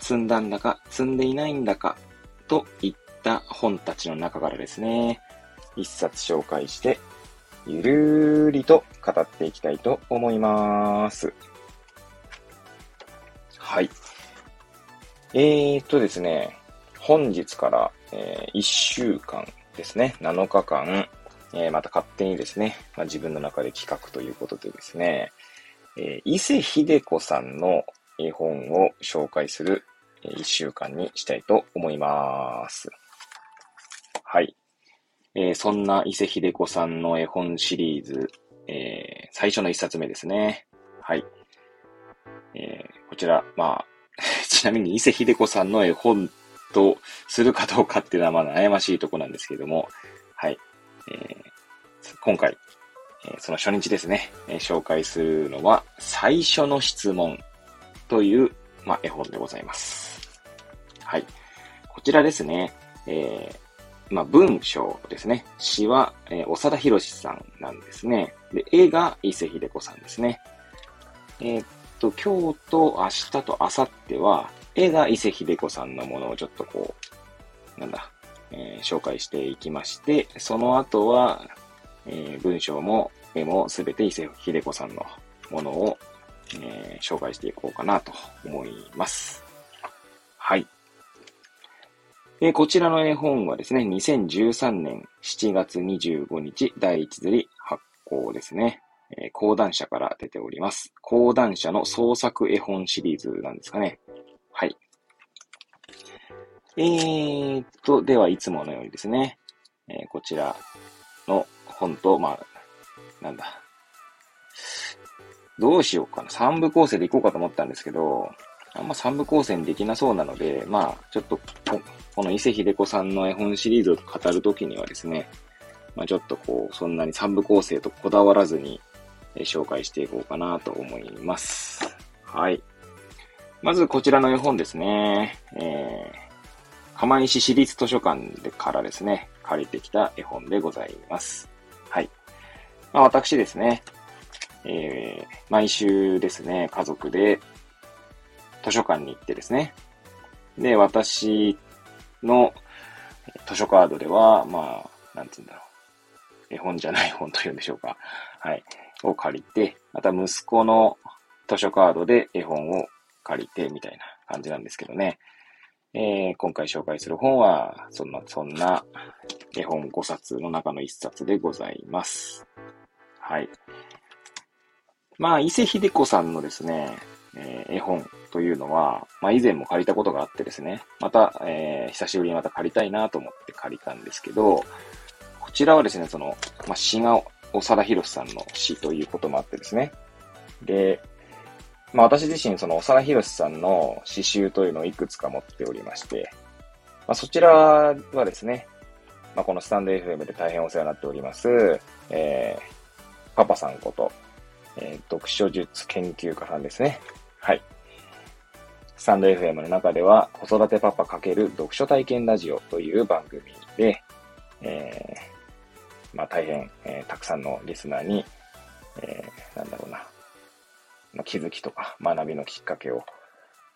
積んだんだか積んでいないんだか、といった本たちの中からですね、一冊紹介して、ゆるーりと語っていきたいと思います。はい。えーとですね、本日から、えー、1週間ですね、7日間、えー、また勝手にですね、まあ、自分の中で企画ということでですね、えー、伊勢秀子さんの絵本を紹介する1週間にしたいと思います。はい。えー、そんな伊勢秀子さんの絵本シリーズ、えー、最初の一冊目ですね。はい。えー、こちら、まあ、ちなみに伊勢秀子さんの絵本とするかどうかっていうのはまだ悩ましいとこなんですけども、はい。えー、今回、えその初日ですね、え紹介するのは、最初の質問という、まあ、絵本でございます。はい。こちらですね、えー、まあ、文章ですね。詩は、えー、長田博さんなんですね。で、絵が伊勢秀子さんですね。えー、っと、今日と明日と明後日は、絵が伊勢秀子さんのものをちょっとこう、なんだ、えー、紹介していきまして、その後は、えー、文章も絵もすべて伊勢秀子さんのものを、えー、紹介していこうかなと思います。はい。え、こちらの絵本はですね、2013年7月25日第一釣り発行ですね。えー、講談社から出ております。講談社の創作絵本シリーズなんですかね。はい。えーと、ではいつものようにですね、えー、こちらの本と、まあ、なんだ。どうしようかな。三部構成でいこうかと思ったんですけど、あんま三部構成にできなそうなので、まあ、ちょっとこ、この伊勢秀子さんの絵本シリーズを語るときにはですね、まあちょっとこう、そんなに三部構成とこだわらずに、え紹介していこうかなと思います。はい。まずこちらの絵本ですね。えー、釜石市立図書館でからですね、借りてきた絵本でございます。はい。まあ、私ですね、えー、毎週ですね、家族で図書館に行ってですね、で、私の図書カードでは、まあ、なんつうんだろう。絵本じゃない本というんでしょうか。はい。を借りて、また息子の図書カードで絵本を借りて、みたいな感じなんですけどね。えー、今回紹介する本は、そんな、そんな絵本5冊の中の1冊でございます。はい。まあ、伊勢秀子さんのですね、えー、絵本というのは、まあ以前も借りたことがあってですね、また、えー、久しぶりにまた借りたいなと思って借りたんですけど、こちらはですね、その、まあ詩が長田博さんの詩ということもあってですね、で、まあ私自身その長田博さんの詩集というのをいくつか持っておりまして、まあそちらはですね、まあこのスタンド FM で大変お世話になっております、えー、パパさんこと、えー、読書術研究家さんですね。はい。スタンド FM の中では、子育てパパ×読書体験ラジオという番組で、えー、まあ大変、えー、たくさんのリスナーに、えー、なんだろうな、まあ、気づきとか学びのきっかけを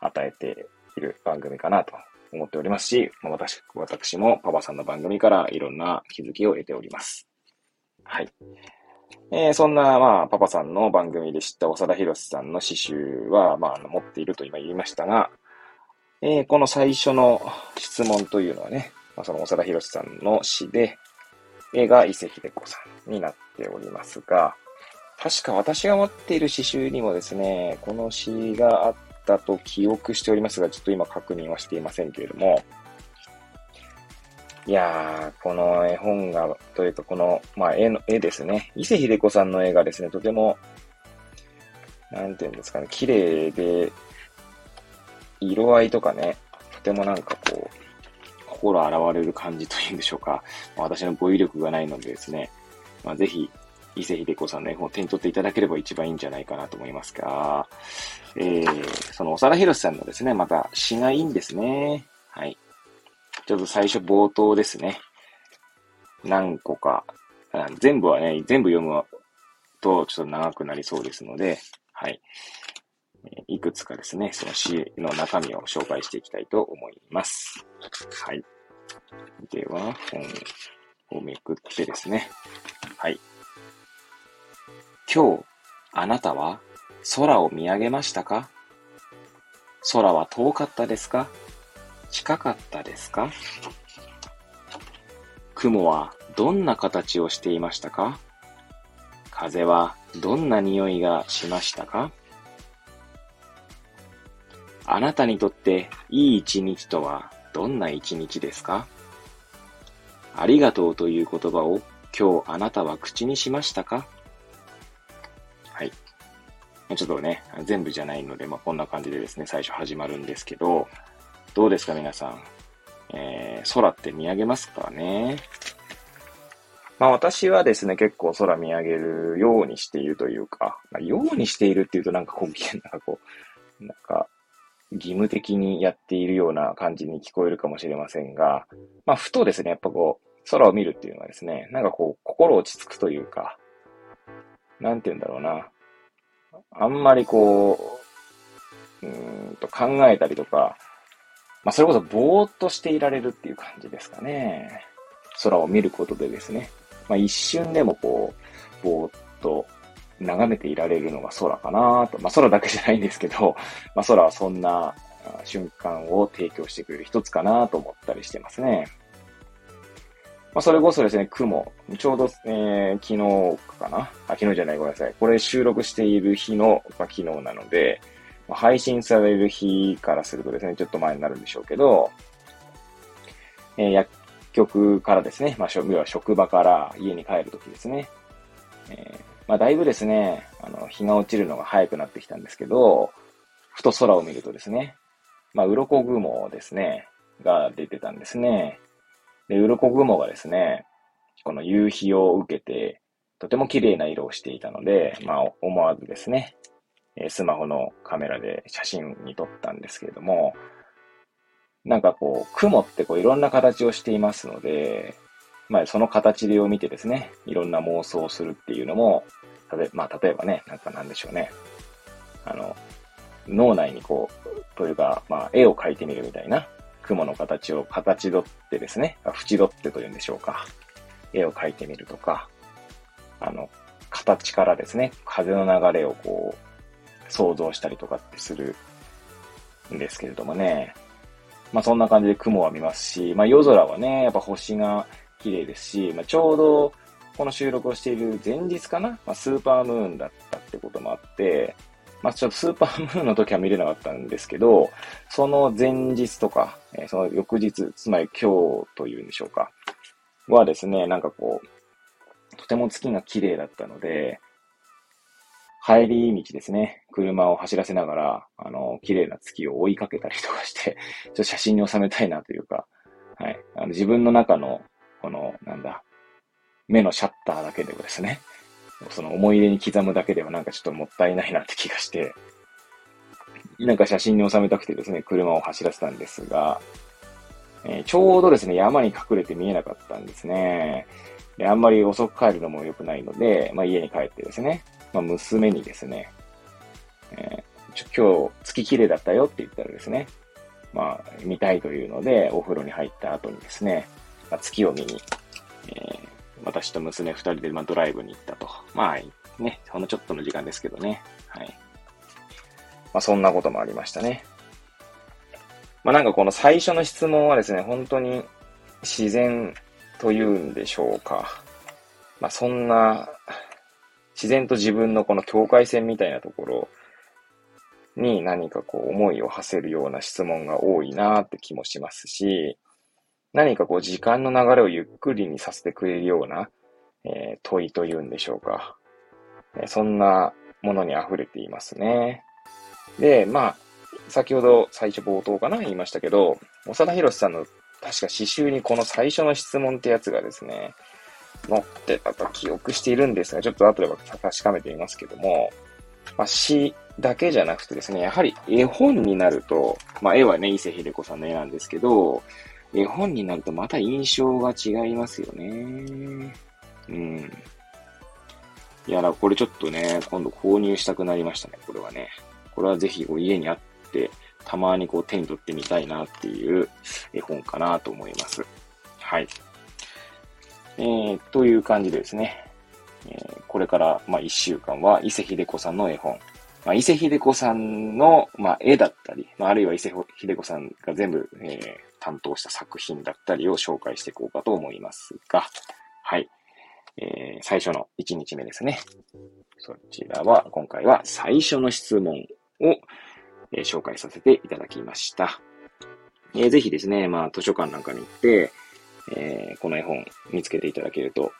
与えている番組かなと思っておりますし、まあ、私、私もパパさんの番組からいろんな気づきを得ております。はい。えー、そんな、まあ、パパさんの番組で知った長田博さんの詩集は、まあ、持っていると今言いましたが、えー、この最初の質問というのはね、まあ、その長田博さんの詩で、絵が伊勢秀子さんになっておりますが、確か私が持っている詩集にもですね、この詩があったと記憶しておりますが、ちょっと今確認はしていませんけれども、いやー、この絵本が、というかこの、まあ絵の、絵ですね。伊勢秀子さんの絵がですね、とても、なんていうんですかね、綺麗で、色合いとかね、とてもなんかこう、心洗われる感じというんでしょうか。まあ、私の語彙力がないのでですね、まあ、ぜひ、伊勢秀子さんの絵本を手に取っていただければ一番いいんじゃないかなと思いますが、えー、その、おさらひろしさんのですね、また詩がいいんですね。はい。ちょっと最初冒頭ですね。何個か、全部はね、全部読むとちょっと長くなりそうですので、はい。いくつかですね、その詩の中身を紹介していきたいと思います。はい。では、本をめくってですね。はい。今日、あなたは空を見上げましたか？空は遠かったですか？近かったですか？雲はどんな形をしていましたか？風はどんな匂いがしましたか？あなたにとっていい一日とはどんな一日ですか？ありがとうという言葉を今日あなたは口にしましたか？はい。ちょっとね、全部じゃないので、まあ、こんな感じでですね、最初始まるんですけど、どうですか皆さん。えー、空って見上げますかね？まあ私はですね、結構空見上げるようにしているというか、まあ、ようにしているっていうとなんかこう、なんかこう、なんか、義務的にやっているような感じに聞こえるかもしれませんが、まあ、ふとですね、やっぱこう、空を見るっていうのはですね、なんかこう、心落ち着くというか、なんて言うんだろうな。あんまりこう、うんと考えたりとか、まあ、それこそぼーっとしていられるっていう感じですかね。空を見ることでですね。まあ、一瞬でもこう、ぼーっと眺めていられるのが空かなと。まあ、空だけじゃないんですけど、まあ、空はそんな瞬間を提供してくれる一つかなと思ったりしてますね。まあ、それこそですね、雲。ちょうど、えー、昨日かな？あ、昨日じゃない、ごめんなさい。これ収録している日の、まあ、昨日なので、配信される日からするとですね、ちょっと前になるんでしょうけど、えー、薬局からですね、まあ、要は職場から家に帰るときですね、えーまあ、だいぶですね、あの、日が落ちるのが早くなってきたんですけど、ふと空を見るとですね、まあ、鱗雲ですね、が出てたんですね。で、鱗雲がですね、この夕日を受けて、とても綺麗な色をしていたので、まあ、思わずですね、スマホのカメラで写真に撮ったんですけれども、なんかこう、雲ってこういろんな形をしていますので、まあ、その形を見てですね、いろんな妄想をするっていうのも、例えまあ、例えばね、なんかなんでしょうね。あの、脳内にこう、というか、まあ、絵を描いてみるみたいな、雲の形を形取ってですね、縁取ってというんでしょうか。絵を描いてみるとか、あの、形からですね、風の流れをこう、想像したりとかってするんですけれどもね。まあそんな感じで雲は見ますし、まあ夜空はね、やっぱ星が綺麗ですし、まあ、ちょうどこの収録をしている前日かな、まあ、スーパームーンだったってこともあって、まあ、ちょっとスーパームーンの時は見れなかったんですけど、その前日とか、え、その翌日、つまり今日というんでしょうか、はですね、なんかこう、とても月が綺麗だったので、帰り道ですね、車を走らせながら、あの、綺麗な月を追いかけたりとかして、ちょっと写真に収めたいなというか、はい。あの自分の中のこの、なんだ、目のシャッターだけでもですね、その思い出に刻むだけではなんかちょっともったいないなって気がして、なんか写真に収めたくてですね、車を走らせたんですが、えー、ちょうどですね、山に隠れて見えなかったんですね。で、あんまり遅く帰るのも良くないので、まあ家に帰ってですね、まあ娘にですね、えー、ちょ今日月綺麗だったよって言ったらですね、まあ見たいというので、お風呂に入った後にですね、まあ、月を見に、えー、私と娘二人で、まあ、ドライブに行ったと。まあ、ね、ほんのちょっとの時間ですけどね。はい。まあ、そんなこともありましたね。まあ、なんかこの最初の質問はですね、本当に自然というんでしょうか。まあ、そんな、自然と自分のこの境界線みたいなところに何かこう思いを馳せるような質問が多いなって気もしますし、何かこう時間の流れをゆっくりにさせてくれるような、えー、問いというんでしょうか。そんなものに溢れていますね。で、まあ、先ほど最初冒頭かな言いましたけど、長田博さんの確か詩集にこの最初の質問ってやつがですね、載ってたと記憶しているんですが、ちょっと後で確かめてみますけども、まあ、詩だけじゃなくてですね、やはり絵本になると、まあ、絵はね、伊勢秀子さんの絵なんですけど、絵本になるとまた印象が違いますよね。うん。いや、これちょっとね、今度購入したくなりましたね、これはね。これはぜひ家にあって、たまにこう手に取ってみたいなっていう絵本かなと思います。はい。えー、という感じでですね、えー、これから、まあ、一週間は伊勢秀子さんの絵本、まあ、伊勢秀子さんの、まあ、絵だったり、まあ、あるいは伊勢秀子さんが全部、えー、担当した作品だったりを紹介していこうかと思いますが、はい。えー、最初の1日目ですね。そちらは、今回は最初の質問を、えー、紹介させていただきました。えー、ぜひですね、まあ、図書館なんかに行って、えー、この絵本見つけていただけると、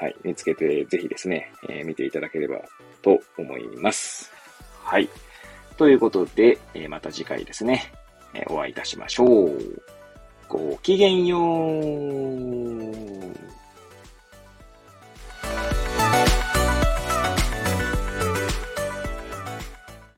はい、見つけてぜひですね、えー、見ていただければと思います。はい。ということで、えー、また次回ですね、え、お会いいたしましょう。ごきげんよう。